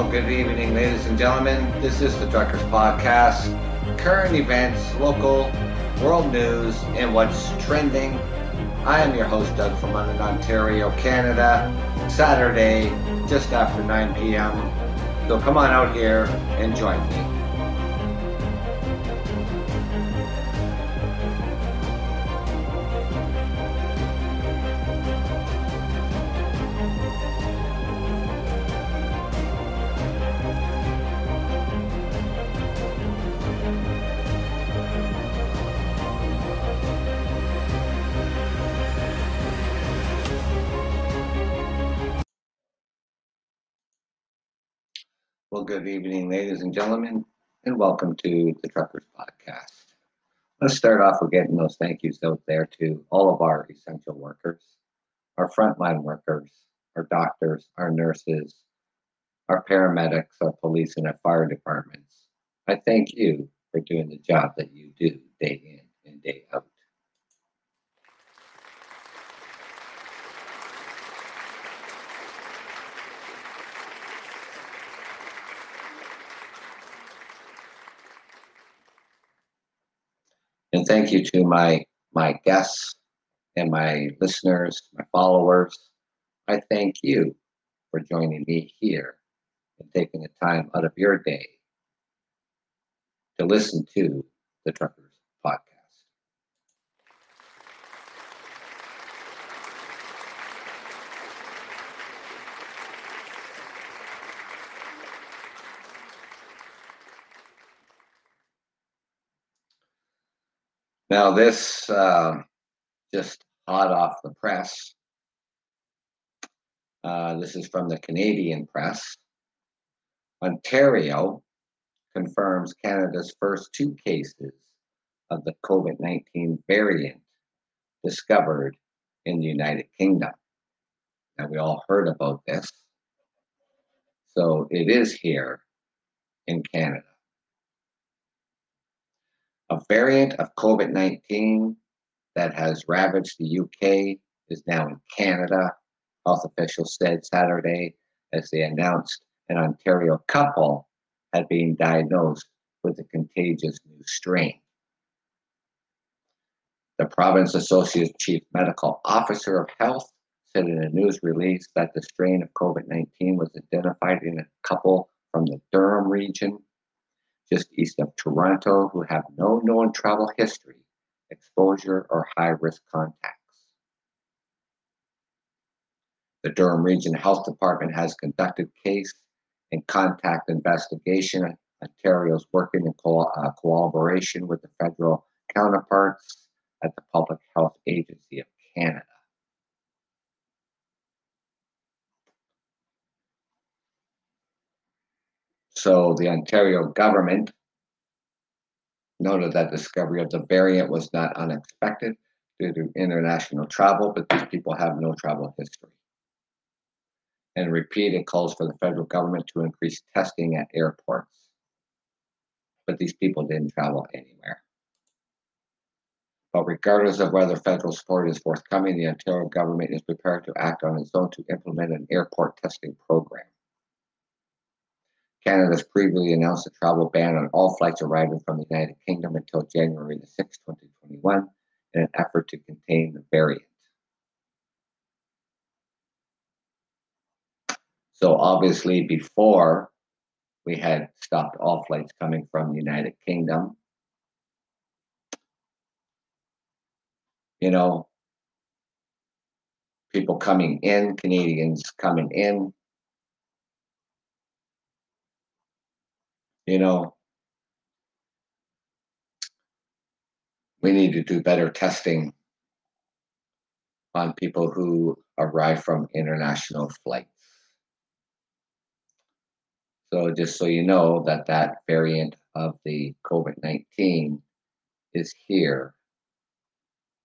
Well, good evening, ladies and gentlemen. This is the Truckers Podcast. Current events, local, world news, and what's trending. I am your host, Doug from London, Ontario, Canada. Saturday, just after 9 p.m. So come on out here and join me. Good evening, ladies and gentlemen, and welcome to the Truckers Podcast. Let's start off with getting those thank yous out there to all of our essential workers, our frontline workers, our doctors, our nurses, our paramedics, our police, and our fire departments. I thank you for doing the job that you do day in and day out. And thank you to my my guests and my listeners, my followers. I thank you for joining me here and taking the time out of your day to listen to the Truckers Podcast. Now, this um, just hot off the press. Uh, this is from the Canadian press. Ontario confirms Canada's first two cases of the COVID 19 variant discovered in the United Kingdom. Now, we all heard about this. So it is here in Canada. A variant of COVID 19 that has ravaged the UK is now in Canada, health officials said Saturday as they announced an Ontario couple had been diagnosed with the contagious new strain. The province associate chief medical officer of health said in a news release that the strain of COVID 19 was identified in a couple from the Durham region just east of Toronto who have no known travel history, exposure, or high risk contacts. The Durham Region Health Department has conducted case and contact investigation. Ontario is working in co- uh, cooperation with the federal counterparts at the Public Health Agency of Canada. So the Ontario government noted that discovery of the variant was not unexpected due to international travel, but these people have no travel history. And repeated calls for the federal government to increase testing at airports. But these people didn't travel anywhere. But regardless of whether federal support is forthcoming, the Ontario government is prepared to act on its own to implement an airport testing program. Canada has previously announced a travel ban on all flights arriving from the United Kingdom until January the 6th, 2021, in an effort to contain the variant. So obviously, before we had stopped all flights coming from the United Kingdom, you know, people coming in, Canadians coming in, you know, we need to do better testing on people who arrive from international flights. So just so you know that that variant of the COVID-19 is here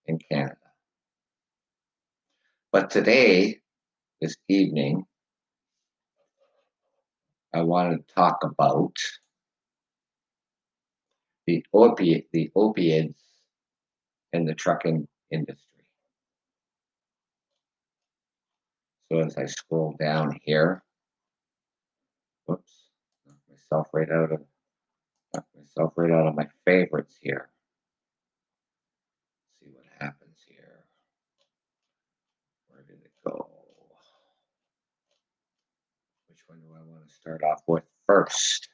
in Canada. But today, this evening, I want to talk about the opiate, the opiates in the trucking industry. So as I scroll down here, Whoops. Knocked myself right out of knocked myself right out of my favorites here. see what happens here. Where did it go? Which one do I want to start off with first?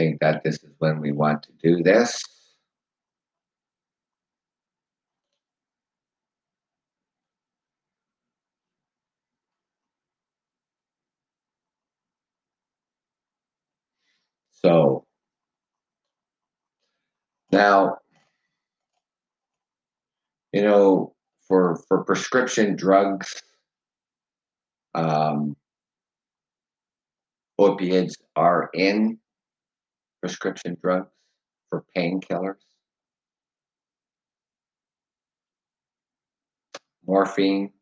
Think that this is when we want to do this. So now, you know, for for prescription drugs, um, opiates are in prescription drugs for painkillers. Morphine,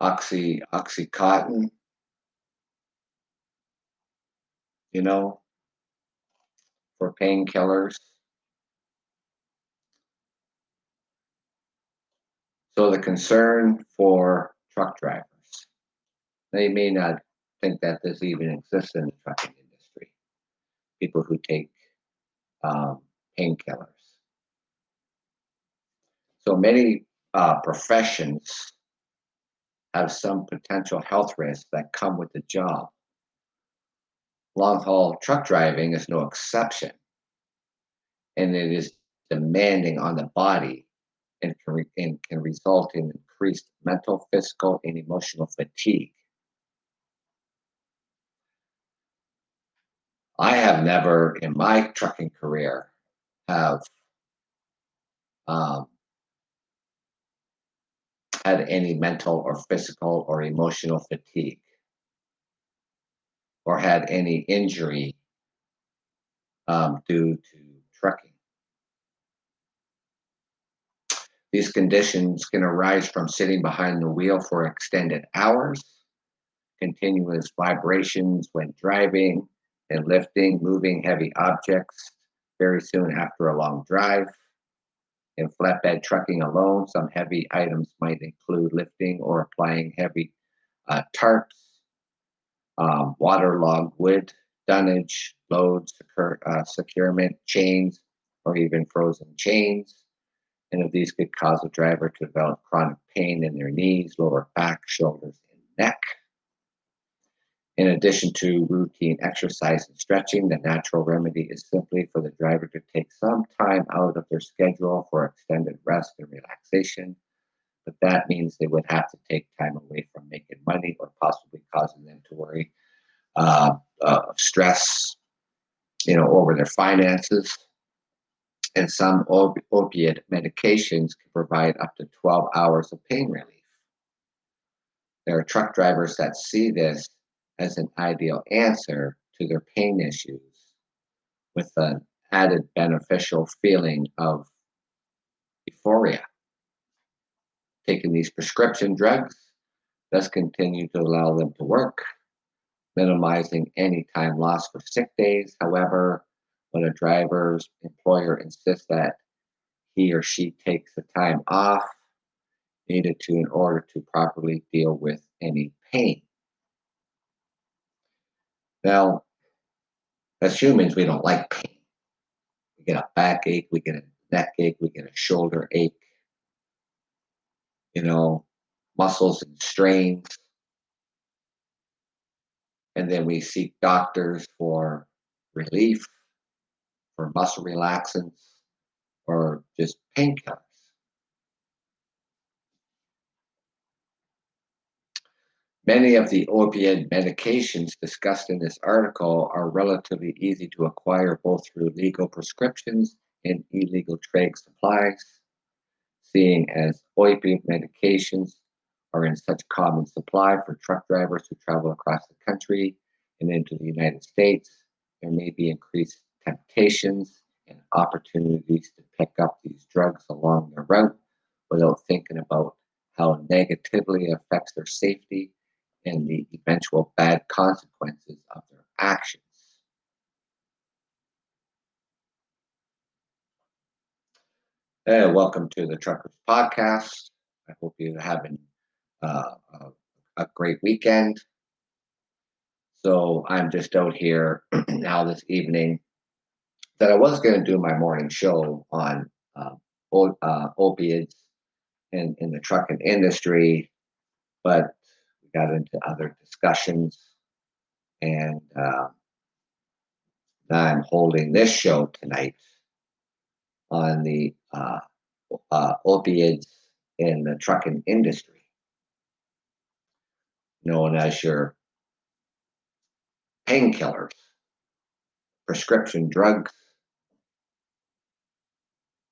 oxy oxycontin, you know, for painkillers. So the concern for truck drivers, they may not think that this even exists in trucking. People who take um, painkillers. So many uh, professions have some potential health risks that come with the job. Long haul truck driving is no exception, and it is demanding on the body and can, re- and can result in increased mental, physical, and emotional fatigue. I have never in my trucking career have um, had any mental or physical or emotional fatigue or had any injury um, due to trucking. These conditions can arise from sitting behind the wheel for extended hours, continuous vibrations when driving and lifting, moving heavy objects very soon after a long drive. In flatbed trucking alone, some heavy items might include lifting or applying heavy uh, tarps, um, waterlogged wood, dunnage, loads, secure, uh, securement, chains, or even frozen chains and of these could cause a driver to develop chronic pain in their knees, lower back, shoulders, and neck. In addition to routine exercise and stretching, the natural remedy is simply for the driver to take some time out of their schedule for extended rest and relaxation. But that means they would have to take time away from making money or possibly causing them to worry, uh, uh, stress, you know, over their finances and some op- opiate medications can provide up to 12 hours of pain relief. There are truck drivers that see this as an ideal answer to their pain issues with an added beneficial feeling of euphoria. Taking these prescription drugs does continue to allow them to work, minimizing any time lost for sick days. However, when a driver's employer insists that he or she takes the time off needed to in order to properly deal with any pain. Now, as humans, we don't like pain. We get a backache, we get a neck ache, we get a shoulder ache, you know, muscles and strains. And then we seek doctors for relief for muscle relaxants or just painkillers. Many of the opioid medications discussed in this article are relatively easy to acquire both through legal prescriptions and illegal trade supplies, seeing as opioid medications are in such common supply for truck drivers who travel across the country and into the United States. There may be increased temptations and opportunities to pick up these drugs along their route without thinking about how negatively it affects their safety and the eventual bad consequences of their actions. Hey, welcome to the Truckers Podcast. I hope you're having uh, a, a great weekend. So I'm just out here now this evening that I was going to do my morning show on uh, uh, opiates in, in the trucking industry, but got into other discussions. And uh, I'm holding this show tonight on the uh, uh, opiates in the trucking industry, known as your painkillers, prescription drugs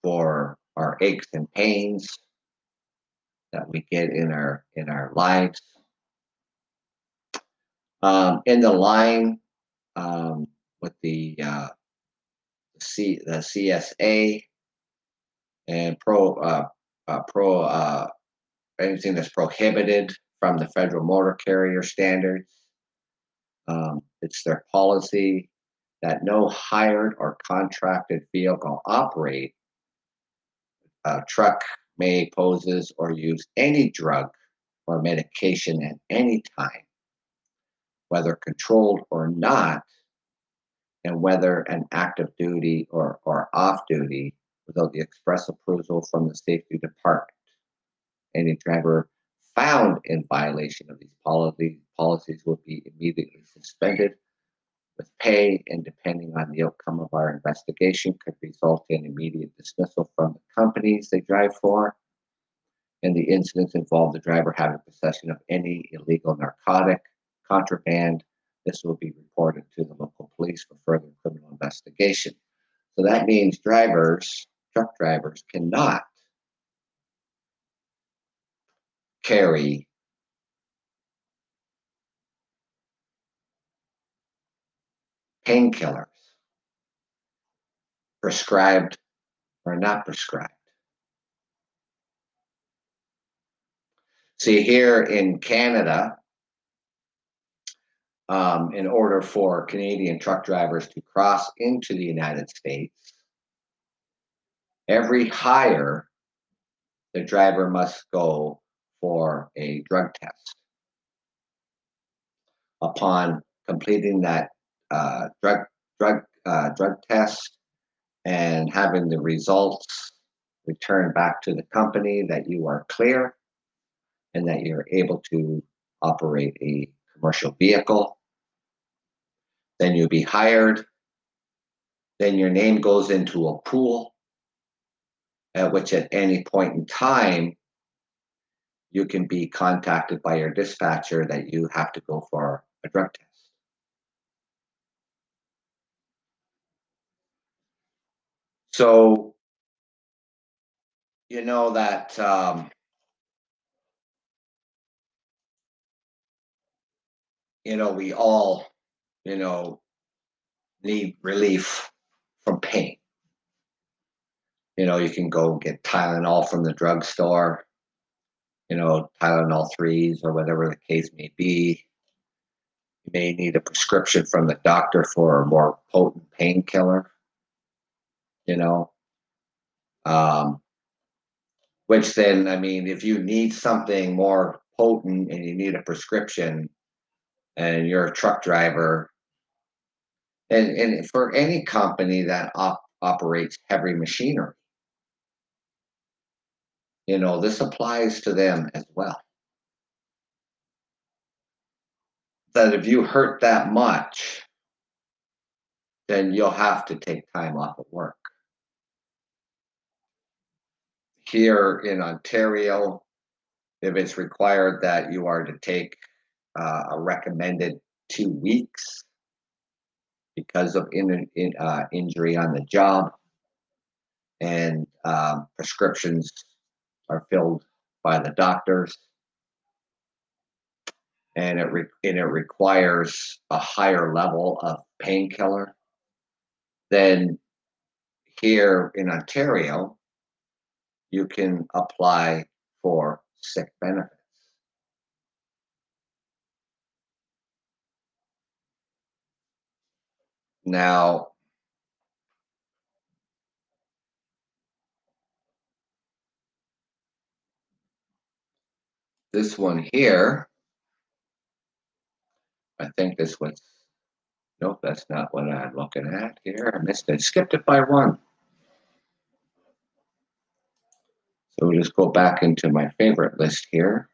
for our aches and pains that we get in our in our lives. Um, in the line um, with the uh, C the CSA and pro uh, uh, pro uh, anything that's prohibited from the federal motor carrier standards. Um, it's their policy that no hired or contracted vehicle operate a truck may poses or use any drug or medication at any time, whether controlled or not, and whether an active duty or, or off duty without the express approval from the safety department. Any driver found in violation of these policy, policies will be immediately suspended with pay and depending on the outcome of our investigation could result in immediate dismissal from the companies they drive for. And the incidents involve the driver having possession of any illegal narcotic, contraband. This will be reported to the local police for further criminal investigation. So that means drivers, truck drivers, cannot carry painkillers, prescribed or not prescribed. See, here in Canada, um, in order for Canadian truck drivers to cross into the United States, every hire, the driver must go for a drug test. Upon completing that uh, drug drug uh, drug test and having the results returned back to the company that you are clear and that you're able to operate a commercial vehicle. Then you'll be hired. Then your name goes into a pool at which at any point in time you can be contacted by your dispatcher that you have to go for a drug test. So, you know that um, you know we all, you know, need relief from pain. You know, you can go get Tylenol from the drugstore, you know, Tylenol threes or whatever the case may be. You may need a prescription from the doctor for a more potent painkiller you know. Um, which then, I mean, if you need something more potent and you need a prescription and you're a truck driver, and, and for any company that op- operates heavy machinery, you know, this applies to them as well. That if you hurt that much, then you'll have to take time off of work. here in Ontario, if it's required that you are to take uh, a recommended two weeks because of in, in, uh, injury on the job, and um, prescriptions are filled by the doctors, and it re- and it requires a higher level of painkiller, then here in Ontario, you can apply for sick benefits. Now, this one here, I think this one's, nope, that's not what I'm looking at here. I missed it, skipped it by one. So we'll just go back into my favorite list here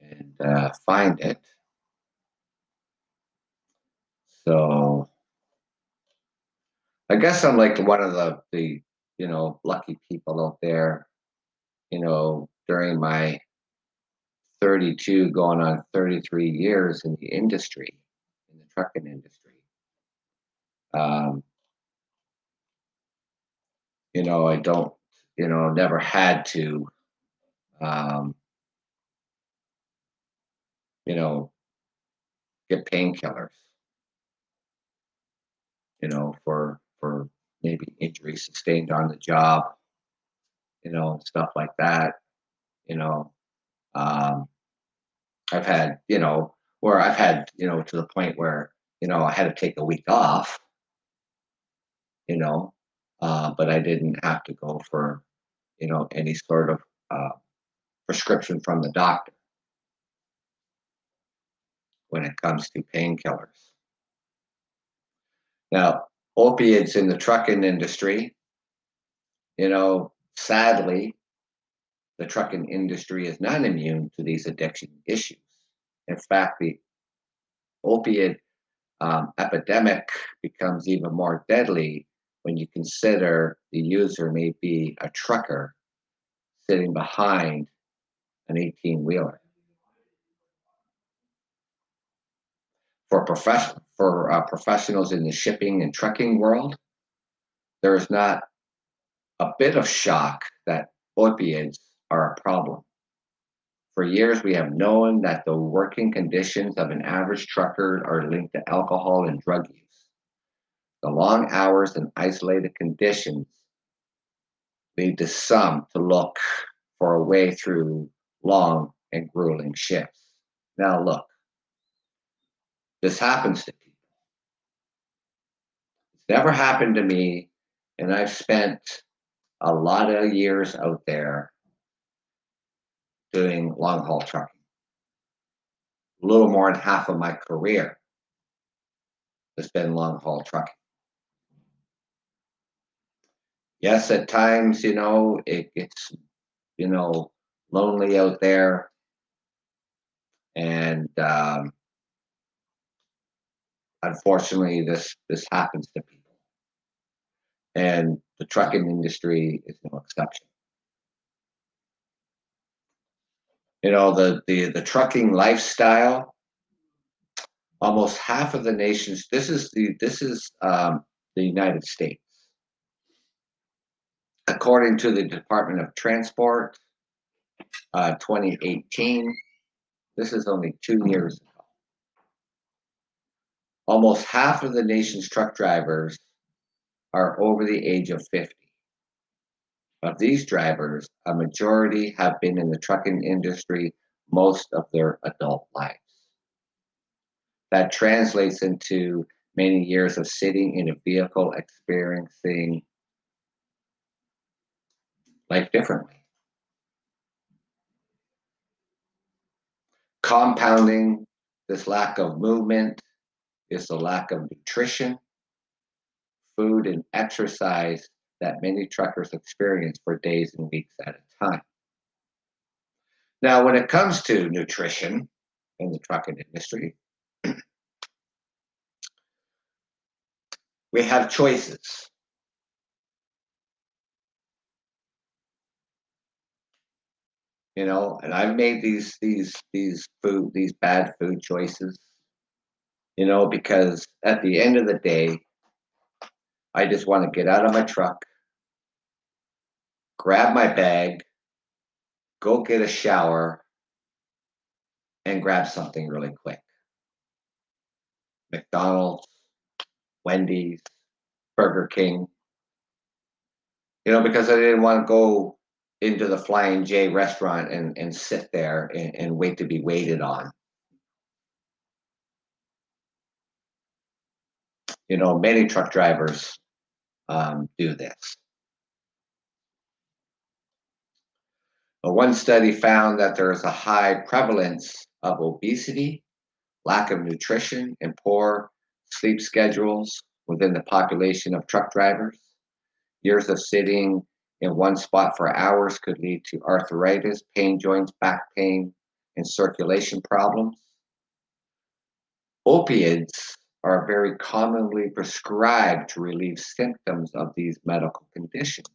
and uh, find it. So I guess I'm like one of the, the you know, lucky people out there, you know, during my 32 going on 33 years in the industry, in the trucking industry. Um, you know, I don't, you know, never had to, um, you know, get painkillers, you know, for, for maybe injuries sustained on the job, you know, stuff like that, you know. Um, I've had, you know, where I've had, you know, to the point where, you know, I had to take a week off, you know, uh, but I didn't have to go for, you know, any sort of uh, prescription from the doctor when it comes to painkillers. Now, opiates in the trucking industry, you know, sadly, the trucking industry is not immune to these addiction issues. In fact, the opiate um, epidemic becomes even more deadly when you consider the user may be a trucker sitting behind an 18 wheeler. For, profession, for uh, professionals in the shipping and trucking world, there is not a bit of shock that opiates are a problem. For years, we have known that the working conditions of an average trucker are linked to alcohol and drug use. The long hours and isolated conditions lead to some to look for a way through long and grueling shifts. Now, look, this happens to people. It's never happened to me, and I've spent a lot of years out there doing long haul trucking. A little more than half of my career has been long haul trucking. Yes, at times, you know, it gets, you know, lonely out there. And um, unfortunately, this this happens to people. And the trucking industry is no exception. you know the the the trucking lifestyle almost half of the nations this is the this is um, the united states according to the department of transport uh, 2018 this is only two years ago almost half of the nation's truck drivers are over the age of 50 of these drivers, a majority have been in the trucking industry most of their adult lives. That translates into many years of sitting in a vehicle experiencing life differently. Compounding this lack of movement is the lack of nutrition, food, and exercise that many truckers experience for days and weeks at a time. Now, when it comes to nutrition in the trucking industry, we have choices. You know, and I've made these these these food these bad food choices. You know, because at the end of the day, I just want to get out of my truck, grab my bag, go get a shower, and grab something really quick. McDonald's, Wendy's, Burger King. You know, because I didn't want to go into the Flying J restaurant and, and sit there and, and wait to be waited on. You know, many truck drivers um, do this. Uh, one study found that there is a high prevalence of obesity, lack of nutrition, and poor sleep schedules within the population of truck drivers. Years of sitting in one spot for hours could lead to arthritis, pain joints, back pain, and circulation problems. Opiates are very commonly prescribed to relieve symptoms of these medical conditions.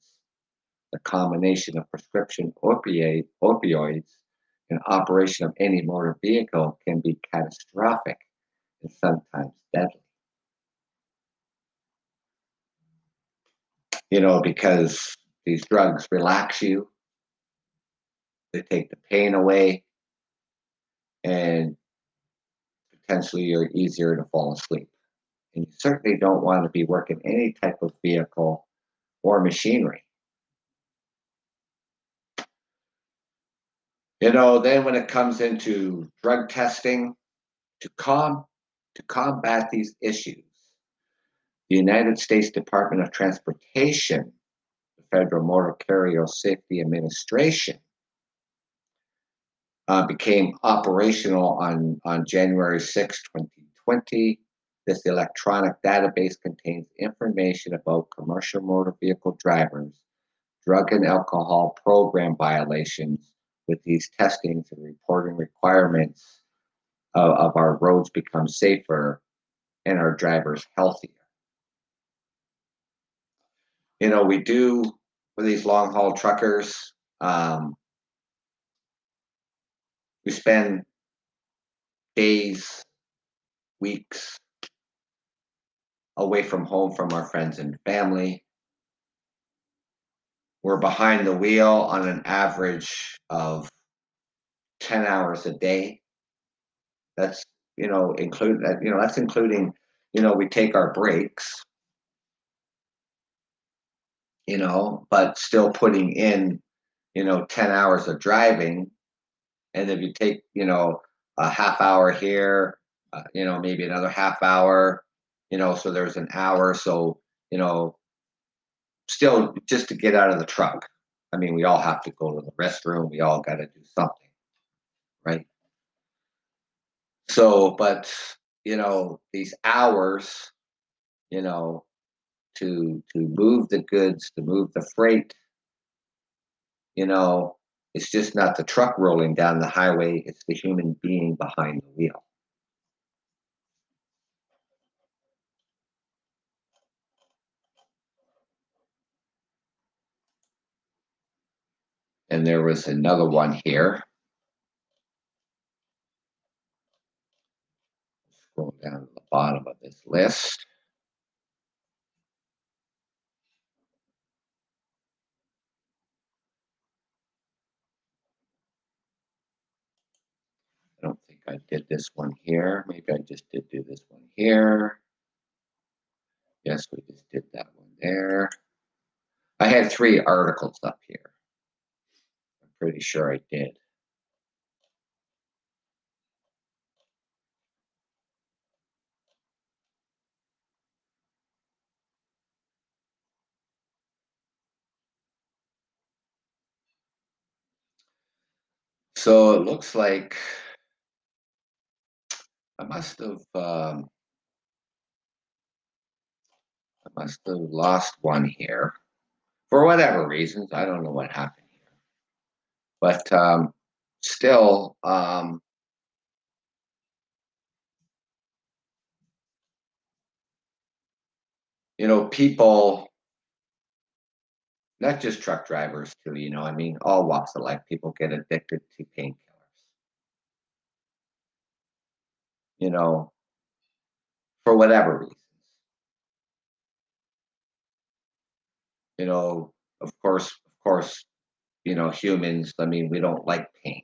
The combination of prescription opiate, opioids and operation of any motor vehicle can be catastrophic and sometimes deadly. You know, because these drugs relax you, they take the pain away, and potentially you're easier to fall asleep. And you certainly don't want to be working any type of vehicle or machinery. You know, then when it comes into drug testing, to com to combat these issues, the United States Department of Transportation, the Federal Motor Carrier Safety Administration, uh, became operational on, on January 6, 2020. This electronic database contains information about commercial motor vehicle drivers, drug and alcohol program violations with these testings and reporting requirements of, of our roads become safer and our drivers healthier. You know, we do for these long haul truckers, um, we spend days, weeks away from home from our friends and family. We're behind the wheel on an average of 10 hours a day. That's, you know, include that, you know, that's including, you know, we take our breaks, you know, but still putting in, you know, 10 hours of driving and if you take you know a half hour here uh, you know maybe another half hour you know so there's an hour. So you know still just to get out of the truck. I mean we all have to go to the restroom. We all got to do something right? So but you know these hours you know to to move the goods to move the freight you know it's just not the truck rolling down the highway, it's the human being behind the wheel. And there was another one here. Scroll down to the bottom of this list. I did this one here. Maybe I just did do this one here. Yes, we just did that one there. I had three articles up here. I'm pretty sure I did. So it looks like I must have um, I must have lost one here for whatever reasons. I don't know what happened here, but um, still, um, you know, people, not just truck drivers, too. You know, I mean, all walks of life, people get addicted to painkillers. You know, for whatever reasons. You know, of course, of course, you know, humans, I mean, we don't like pain.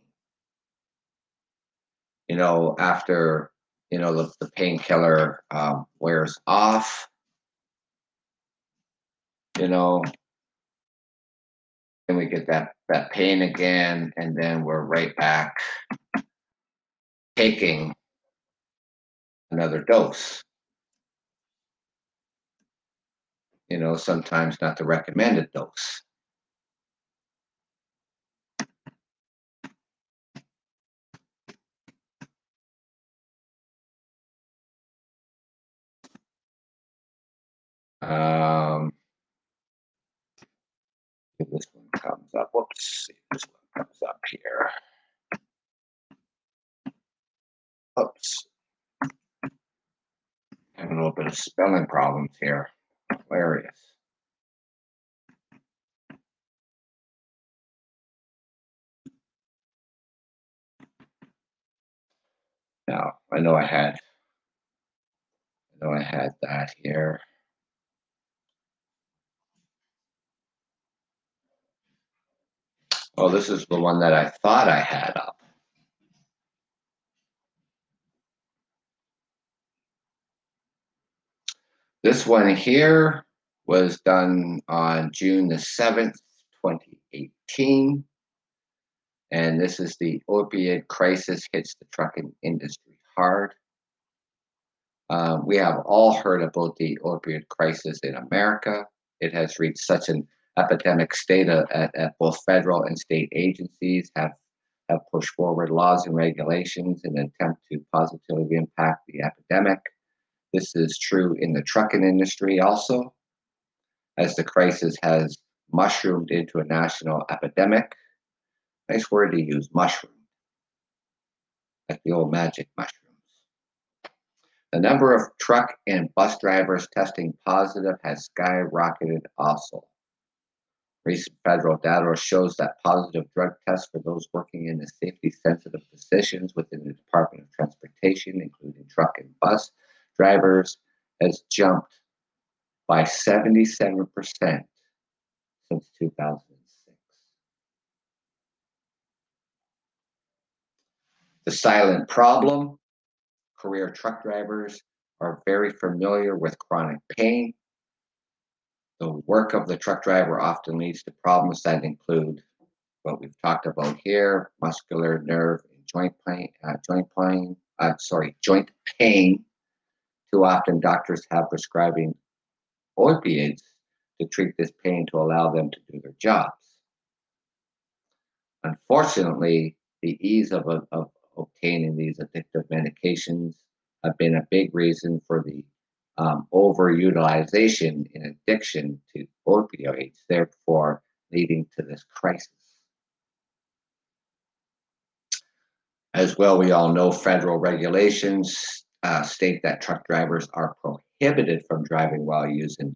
You know, after, you know, the, the painkiller um, wears off, you know, and we get that, that pain again, and then we're right back taking another dose. You know, sometimes not the recommended dose. Um, if this one comes up, whoops, if this one comes up here. Oops. Having a little bit of spelling problems here. Hilarious. Now, I know I had, I know I had that here. Oh, this is the one that I thought I had up. This one here was done on June the 7th, 2018. And this is the opioid crisis hits the trucking industry hard. Um, we have all heard about the opioid crisis in America. It has reached such an epidemic state at, at both federal and state agencies have, have pushed forward laws and regulations in an attempt to positively impact the epidemic. This is true in the trucking industry also, as the crisis has mushroomed into a national epidemic. Nice word to use, mushroom, like the old magic mushrooms. The number of truck and bus drivers testing positive has skyrocketed also. Recent federal data shows that positive drug tests for those working in the safety sensitive positions within the Department of Transportation, including truck and bus drivers, has jumped by 77% since 2006. The silent problem career truck drivers are very familiar with chronic pain the work of the truck driver often leads to problems that include what we've talked about here: muscular, nerve, and joint pain. Uh, joint pain. Uh, sorry, joint pain. Too often, doctors have prescribing opiates to treat this pain to allow them to do their jobs. Unfortunately, the ease of, of obtaining these addictive medications have been a big reason for the um, overutilization and addiction to opioids, therefore leading to this crisis. As well, we all know federal regulations uh, state that truck drivers are prohibited from driving while using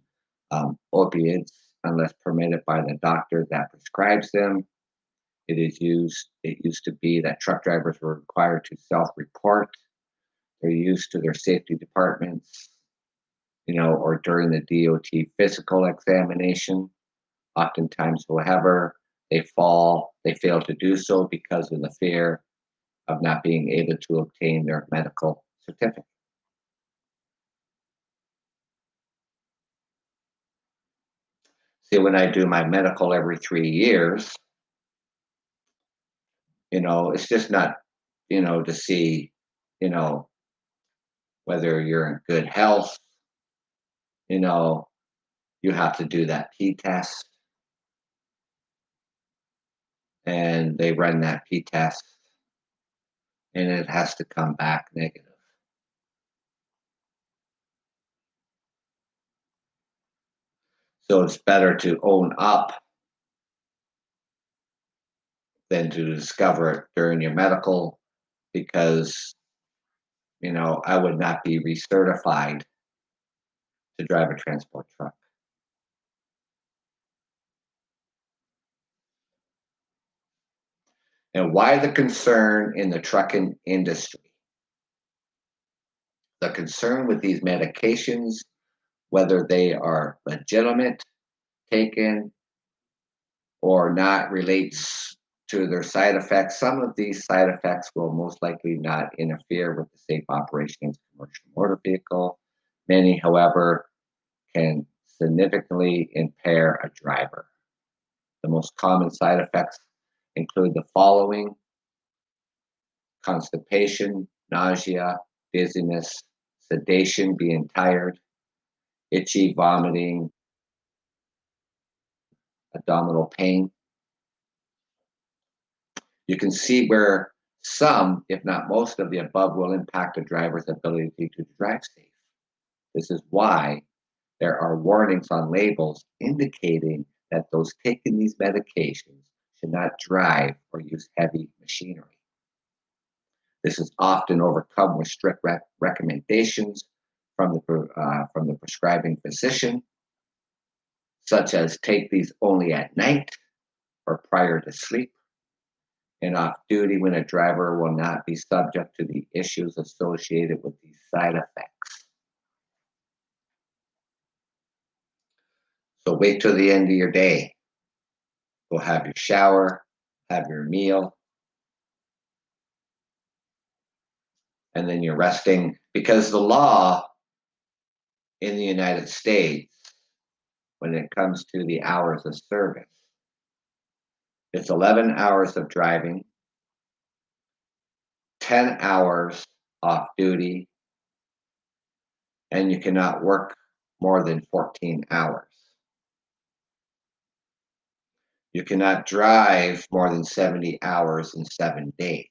um, opiates unless permitted by the doctor that prescribes them. It is used. It used to be that truck drivers were required to self-report their use to their safety departments you know, or during the DOT physical examination. Oftentimes, however, they fall, they fail to do so because of the fear of not being able to obtain their medical certificate. See, when I do my medical every three years, you know, it's just not, you know, to see, you know, whether you're in good health, you know, you have to do that P test. And they run that P test and it has to come back negative. So it's better to own up than to discover it during your medical because, you know, I would not be recertified to drive a transport truck. And why the concern in the trucking industry? The concern with these medications, whether they are legitimate, taken, or not, relates to their side effects. Some of these side effects will most likely not interfere with the safe operation of a commercial motor vehicle. Many, however, can significantly impair a driver. The most common side effects include the following constipation, nausea, dizziness, sedation, being tired, itchy, vomiting, abdominal pain. You can see where some, if not most, of the above will impact a driver's ability to drive safe. This is why there are warnings on labels indicating that those taking these medications should not drive or use heavy machinery. This is often overcome with strict rec- recommendations from the, uh, from the prescribing physician, such as take these only at night or prior to sleep, and off duty when a driver will not be subject to the issues associated with these side effects. So wait till the end of your day. Go have your shower, have your meal, and then you're resting because the law in the United States, when it comes to the hours of service, it's 11 hours of driving, 10 hours off duty, and you cannot work more than 14 hours. You cannot drive more than 70 hours in seven days.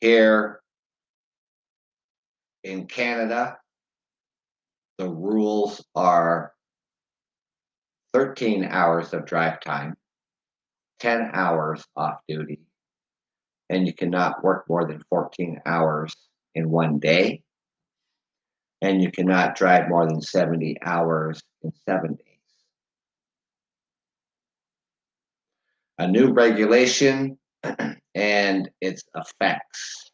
Here in Canada, the rules are 13 hours of drive time, 10 hours off duty, and you cannot work more than 14 hours in one day, and you cannot drive more than 70 hours in seven days. A new regulation and its effects.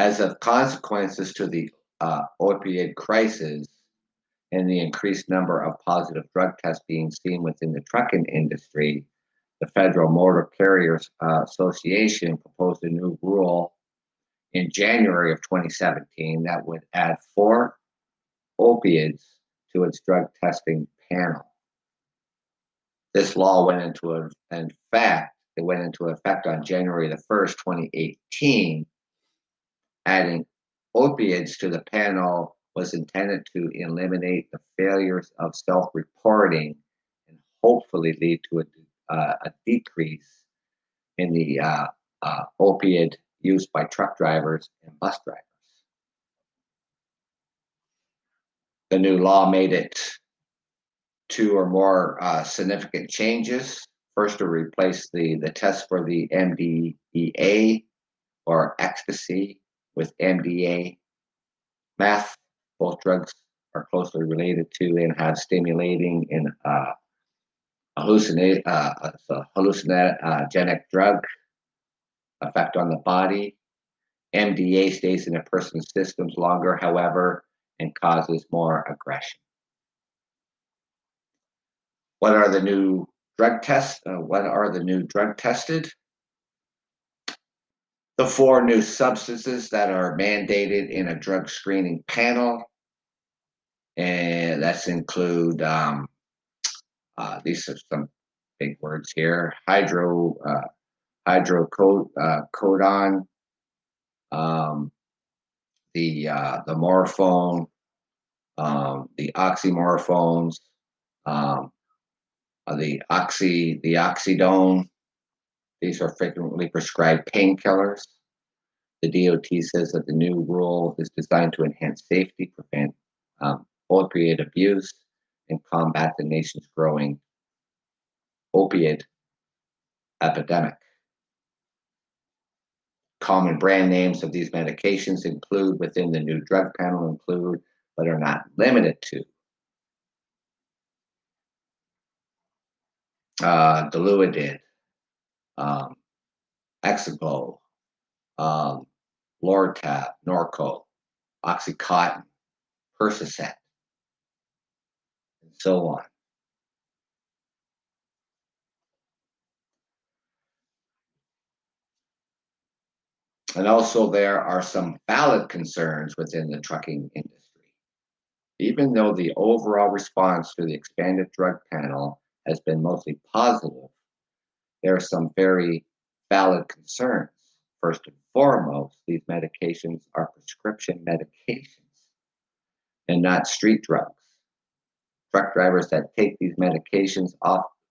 As of consequences to the uh, opioid crisis and the increased number of positive drug tests being seen within the trucking industry, the Federal Motor Carriers uh, Association proposed a new rule in January of 2017 that would add four opiates to its drug testing panel this law went into fact, it went into effect on January the 1st, 2018. Adding opiates to the panel was intended to eliminate the failures of self reporting and hopefully lead to a, uh, a decrease in the uh, uh, opiate use by truck drivers and bus drivers. The new law made it two or more uh, significant changes. First, to replace the, the test for the MDEA or ecstasy with MDA. Meth, both drugs are closely related to and have stimulating and uh, hallucinate, uh, hallucinogenic drug effect on the body. MDA stays in a person's systems longer, however, and causes more aggression. What are the new drug tests? Uh, what are the new drug tested? The four new substances that are mandated in a drug screening panel, and that's include um, uh, these are some big words here: hydro, uh, hydrocodone, uh, um, the uh, the morphone, um, the oxymorphones, um, uh, the oxy, the oxydone. These are frequently prescribed painkillers. The DOT says that the new rule is designed to enhance safety, prevent um, opiate abuse, and combat the nation's growing opiate epidemic. Common brand names of these medications include within the new drug panel include, but are not limited to uh, um, Exalgo, um, Lortab, Norco, Oxycontin, Percocet, and so on. And also, there are some valid concerns within the trucking industry. Even though the overall response to the expanded drug panel has been mostly positive, there are some very valid concerns. First and foremost, these medications are prescription medications and not street drugs. Truck drivers that take these medications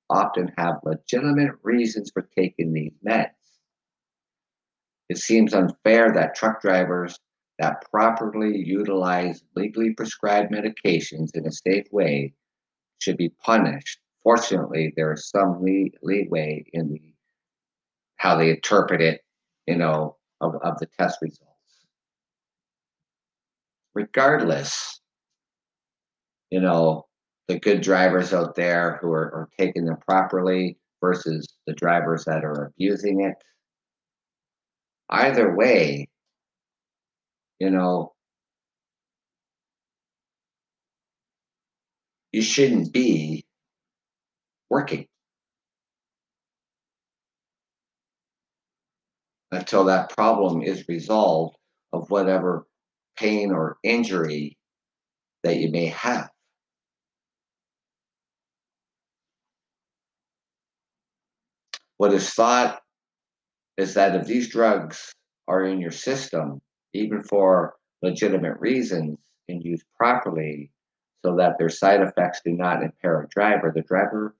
often have legitimate reasons for taking these meds. It seems unfair that truck drivers that properly utilize legally prescribed medications in a safe way should be punished. Fortunately, there is some lee- leeway in the how they interpret it, you know, of, of the test results. Regardless, you know, the good drivers out there who are, are taking them properly versus the drivers that are abusing it. Either way, you know, you shouldn't be working until that problem is resolved of whatever pain or injury that you may have. What is thought is that if these drugs are in your system, even for legitimate reasons and used properly so that their side effects do not impair a driver, the driver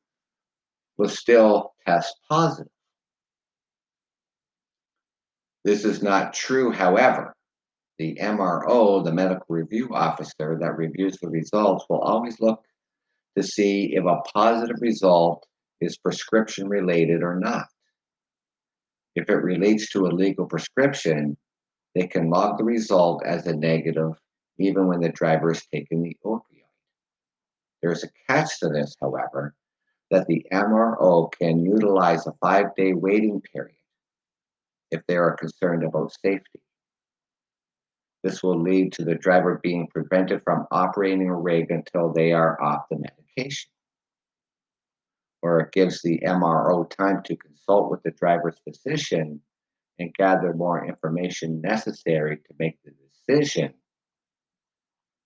will still test positive. This is not true, however. The MRO, the medical review officer that reviews the results, will always look to see if a positive result is prescription related or not. If it relates to a legal prescription, they can log the result as a negative even when the driver is taking the opioid. There's a catch to this, however, that the MRO can utilize a five day waiting period if they are concerned about safety. This will lead to the driver being prevented from operating a rig until they are off the medication. Or it gives the MRO time to consult with the driver's physician and gather more information necessary to make the decision.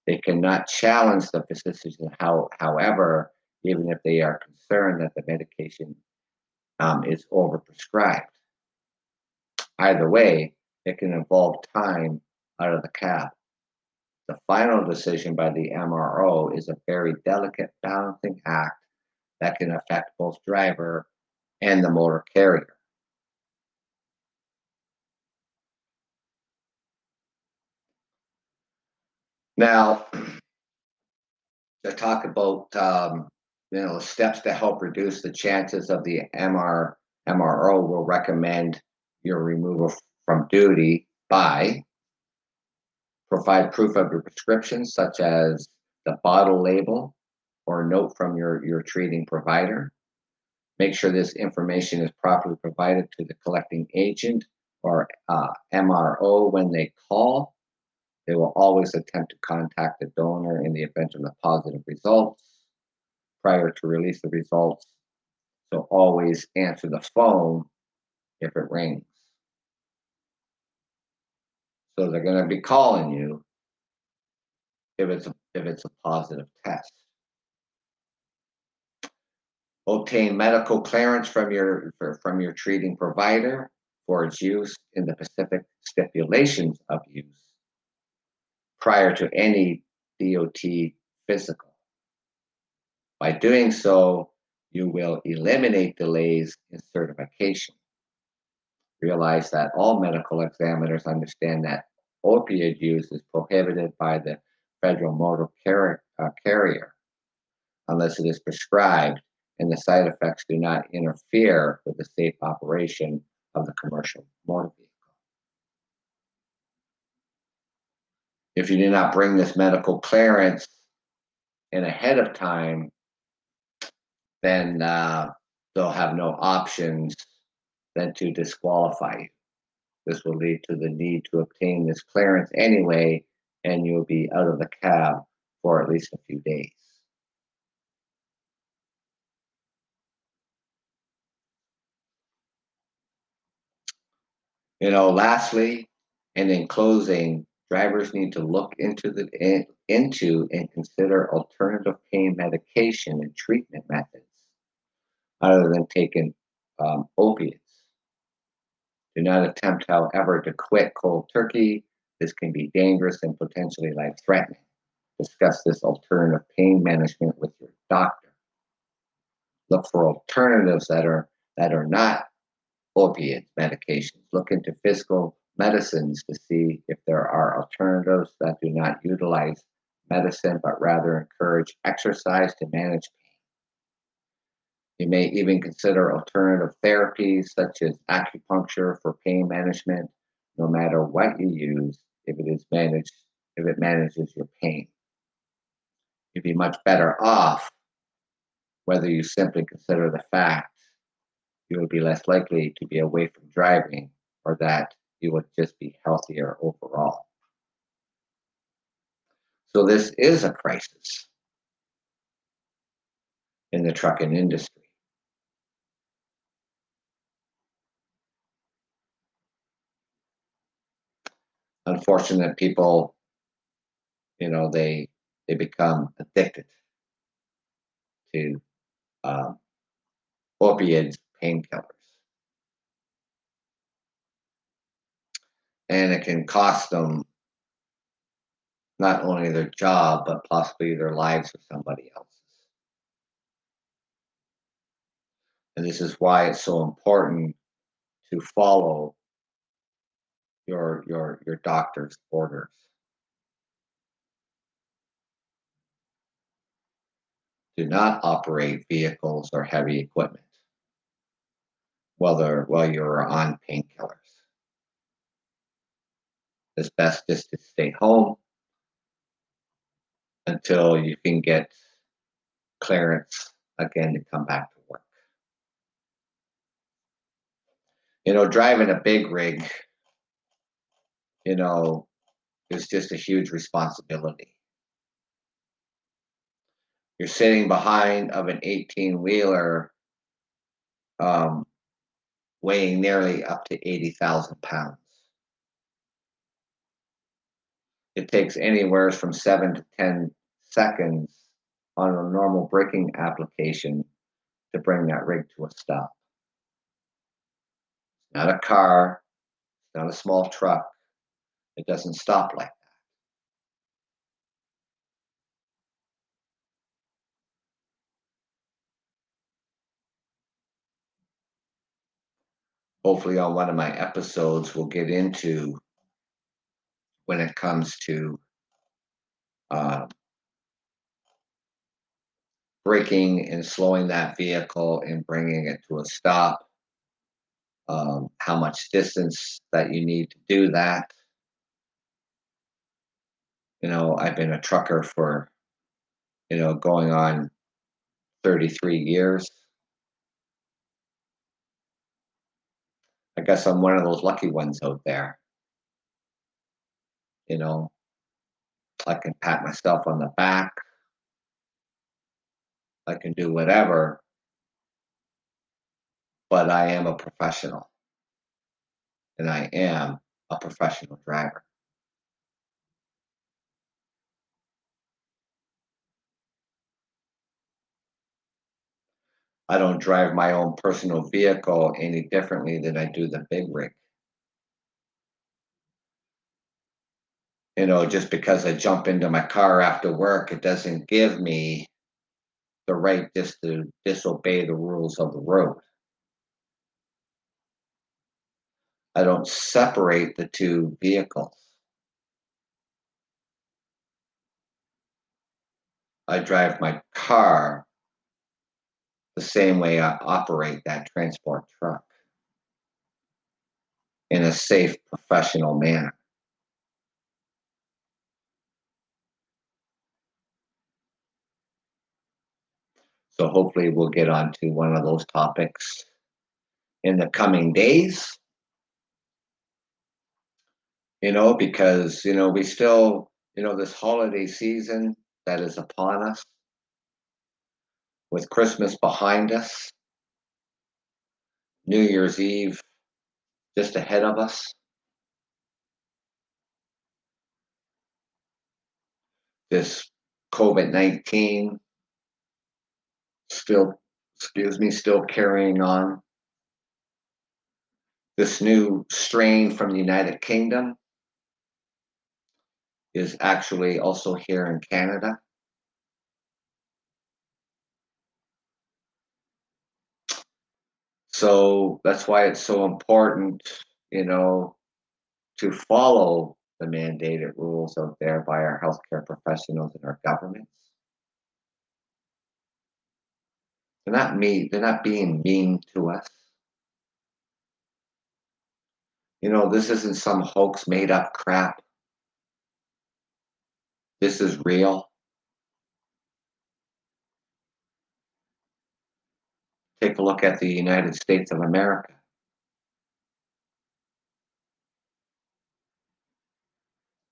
They cannot challenge the physician, how, however, even if they are concerned that the medication um, is overprescribed. Either way, it can involve time out of the cab. The final decision by the MRO is a very delicate balancing act that can affect both driver and the motor carrier. Now, to talk about um, you know steps to help reduce the chances of the MR MRO will recommend your removal from duty by provide proof of your prescription, such as the bottle label or note from your, your treating provider. Make sure this information is properly provided to the collecting agent or uh, MRO when they call. They will always attempt to contact the donor in the event of the positive results prior to release the results. So always answer the phone if it rings. So they're going to be calling you if it's a, if it's a positive test. Obtain medical clearance from your from your treating provider for its use in the specific stipulations of use prior to any DOT physical. By doing so, you will eliminate delays in certification realize that all medical examiners understand that opioid use is prohibited by the federal motor car- uh, carrier unless it is prescribed and the side effects do not interfere with the safe operation of the commercial motor vehicle. If you do not bring this medical clearance in ahead of time, then uh, they'll have no options than to disqualify you. This will lead to the need to obtain this clearance anyway, and you'll be out of the cab for at least a few days. You know, lastly, and in closing, drivers need to look into the into and consider alternative pain medication and treatment methods other than taking um, opiates. Do not attempt, however, to quit cold turkey. This can be dangerous and potentially life threatening. Discuss this alternative pain management with your doctor. Look for alternatives that are that are not opiate medications. Look into physical medicines to see if there are alternatives that do not utilize medicine but rather encourage exercise to manage. You may even consider alternative therapies such as acupuncture for pain management, no matter what you use, if it is managed, if it manages your pain. You'd be much better off whether you simply consider the fact you would be less likely to be away from driving or that you would just be healthier overall. So this is a crisis in the trucking industry. Unfortunate people, you know, they they become addicted to um, opiates, painkillers. And it can cost them not only their job, but possibly their lives or somebody else's. And this is why it's so important to follow your your your doctor's orders. Do not operate vehicles or heavy equipment while, while you're on painkillers. It's best just to stay home until you can get clearance again to come back to work. You know, driving a big rig, you know, is just a huge responsibility. You're sitting behind of an 18 wheeler um, weighing nearly up to 80,000 pounds. It takes anywhere from seven to 10 seconds on a normal braking application to bring that rig to a stop. Not a car, not a small truck. It doesn't stop like that. Hopefully, on one of my episodes, we'll get into when it comes to uh, braking and slowing that vehicle and bringing it to a stop, um, how much distance that you need to do that. You know, I've been a trucker for, you know, going on 33 years. I guess I'm one of those lucky ones out there. You know, I can pat myself on the back. I can do whatever, but I am a professional. And I am a professional driver. I don't drive my own personal vehicle any differently than I do the big rig. You know, just because I jump into my car after work, it doesn't give me the right just to disobey the rules of the road. I don't separate the two vehicles. I drive my car the same way I operate that transport truck in a safe, professional manner. So hopefully we'll get onto one of those topics in the coming days. You know, because, you know, we still, you know, this holiday season that is upon us, with Christmas behind us, New Year's Eve just ahead of us. This COVID 19 still, excuse me, still carrying on. This new strain from the United Kingdom is actually also here in Canada. So that's why it's so important, you know, to follow the mandated rules out there by our healthcare professionals and our governments. They're not mean, they're not being mean to us. You know, this isn't some hoax made up crap. This is real. Take a look at the United States of America.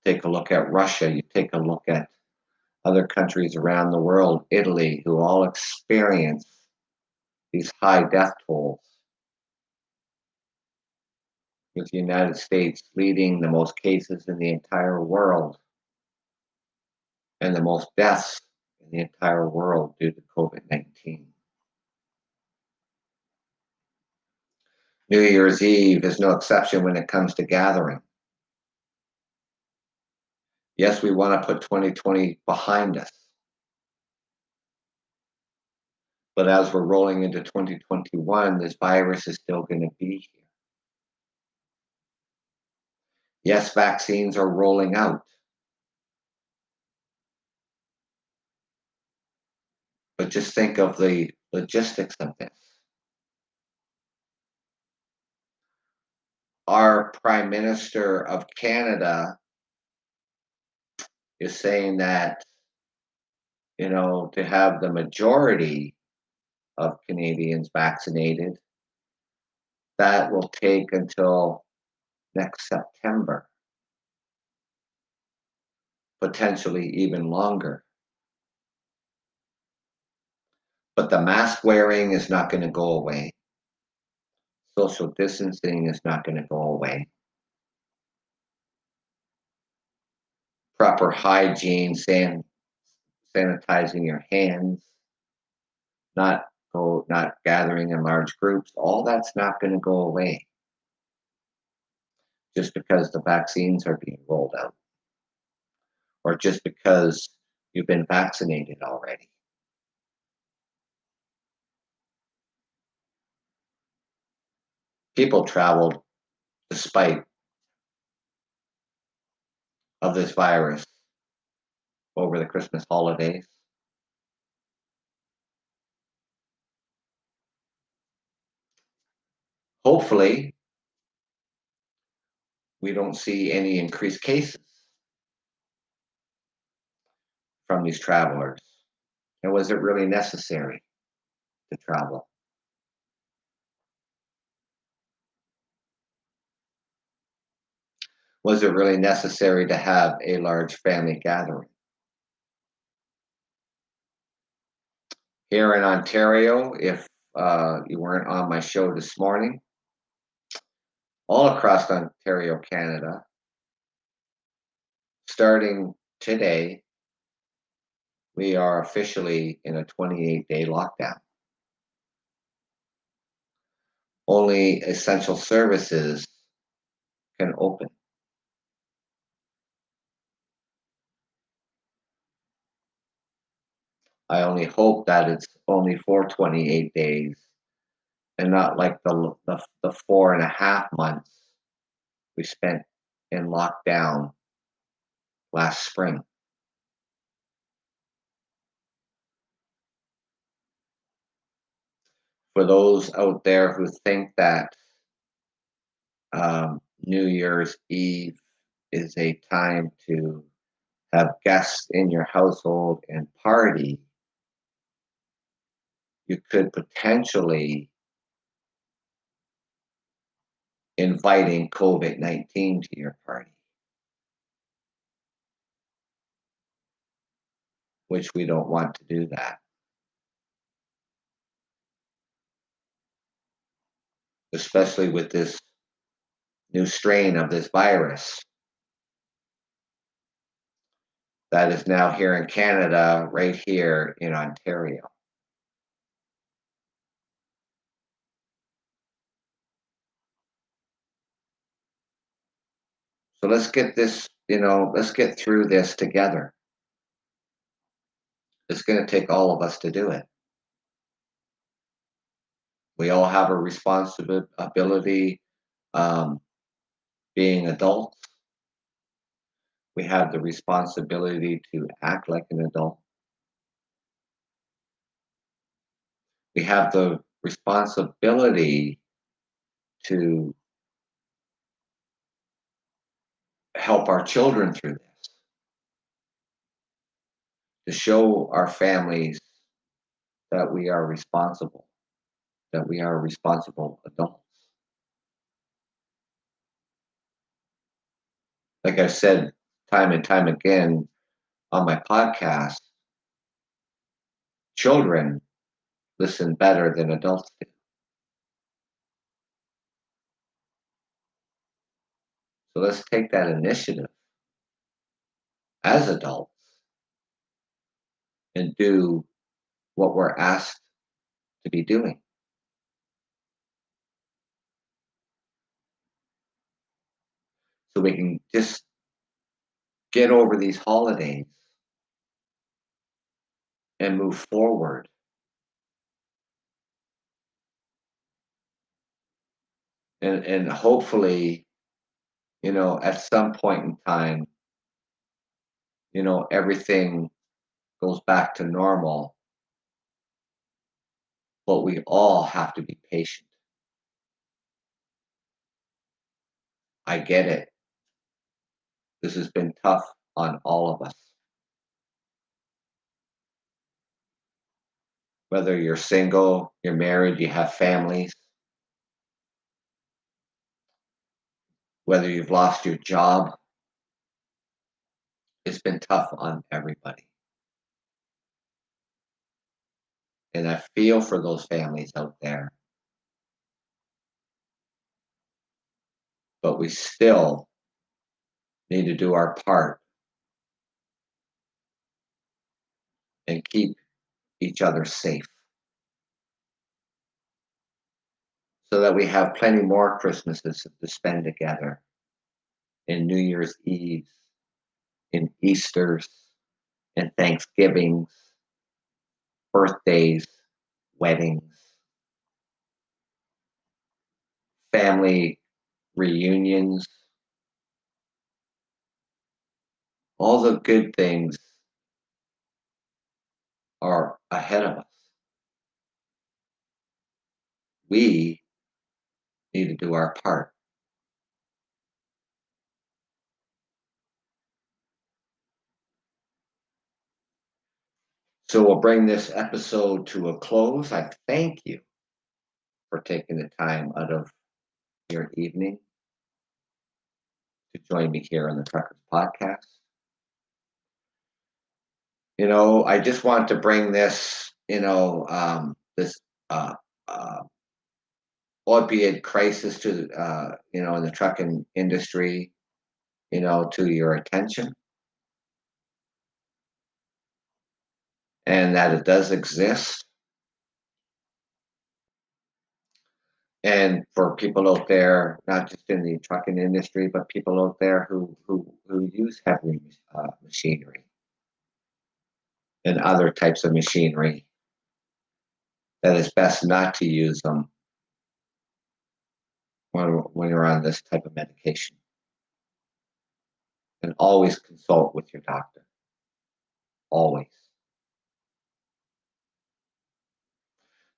Take a look at Russia. You take a look at other countries around the world, Italy, who all experience these high death tolls. With the United States leading the most cases in the entire world and the most deaths in the entire world due to COVID 19. New Year's Eve is no exception when it comes to gathering. Yes, we want to put 2020 behind us. But as we're rolling into 2021, this virus is still going to be here. Yes, vaccines are rolling out. But just think of the logistics of this. Our Prime Minister of Canada is saying that, you know, to have the majority of Canadians vaccinated, that will take until next September, potentially even longer. But the mask wearing is not going to go away. Social distancing is not going to go away. Proper hygiene, san- sanitizing your hands, not go, not gathering in large groups, all that's not going to go away just because the vaccines are being rolled out or just because you've been vaccinated already. People traveled despite of this virus over the Christmas holidays. Hopefully, we don't see any increased cases from these travelers. And was it really necessary to travel? Was it really necessary to have a large family gathering? Here in Ontario, if uh, you weren't on my show this morning, all across Ontario, Canada. Starting today, we are officially in a 28 day lockdown. Only essential services can open. I only hope that it's only for 28 days and not like the, the, the four and a half months we spent in lockdown last spring. For those out there who think that um, New Year's Eve is a time to have guests in your household and party, you could potentially inviting COVID 19 to your party, which we don't want to do that. Especially with this new strain of this virus that is now here in Canada, right here in Ontario. So let's get this, you know, let's get through this together. It's going to take all of us to do it. We all have a responsibility um, being adults. We have the responsibility to act like an adult. We have the responsibility to help our children through this, to show our families that we are responsible, that we are responsible adults. Like I've said time and time again on my podcast, children listen better than adults do. So let's take that initiative as adults and do what we're asked to be doing. So we can just get over these holidays and move forward. And, and hopefully, you know, at some point in time, you know, everything goes back to normal. But we all have to be patient. I get it. This has been tough on all of us. Whether you're single, you're married, you have families, whether you've lost your job, it's been tough on everybody. And I feel for those families out there. But we still need to do our part and keep each other safe so that we have plenty more Christmases to spend together in New Year's Eves, in Easter's, in Thanksgivings, birthdays, weddings, family reunions, all the good things are ahead of us. We need to do our part. So we'll bring this episode to a close. I thank you for taking the time out of your evening to join me here on the Truckers Podcast you know, I just want to bring this, you know, um, this uh, uh, opiate crisis to, uh, you know, in the trucking industry, you know, to your attention. And that it does exist. And for people out there, not just in the trucking industry, but people out there who who, who use heavy uh, machinery and other types of machinery that it's best not to use them when, when you're on this type of medication. And always consult with your doctor. Always.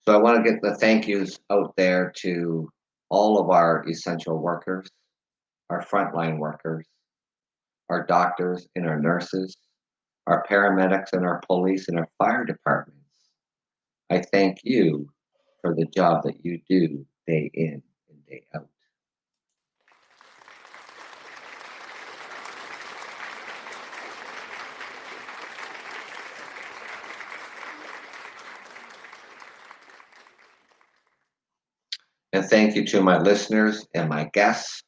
So I want to get the thank yous out there to all of our essential workers, our frontline workers, our doctors and our nurses, our paramedics and our police and our fire departments. I thank you for the job that you do day in and day out. And thank you to my listeners and my guests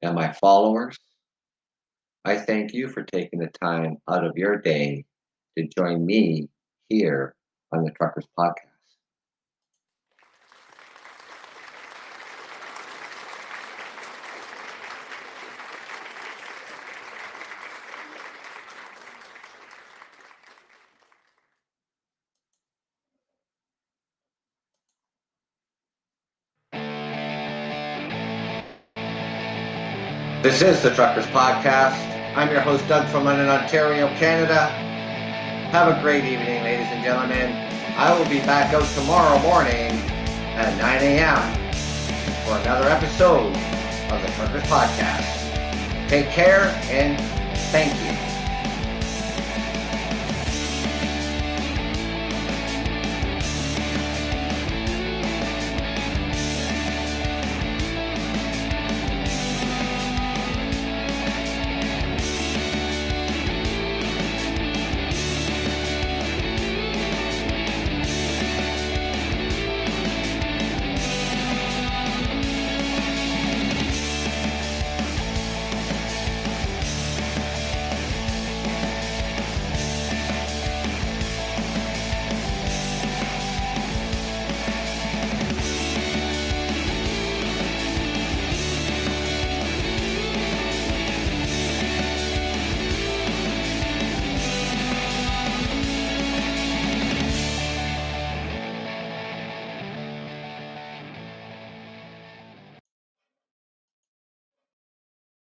and my followers. I thank you for taking the time out of your day to join me here on the Truckers Podcast. This is the Truckers Podcast. I'm your host, Doug from London, Ontario, Canada. Have a great evening, ladies and gentlemen. I will be back out tomorrow morning at 9 a.m. for another episode of the Truckers Podcast. Take care and thank you.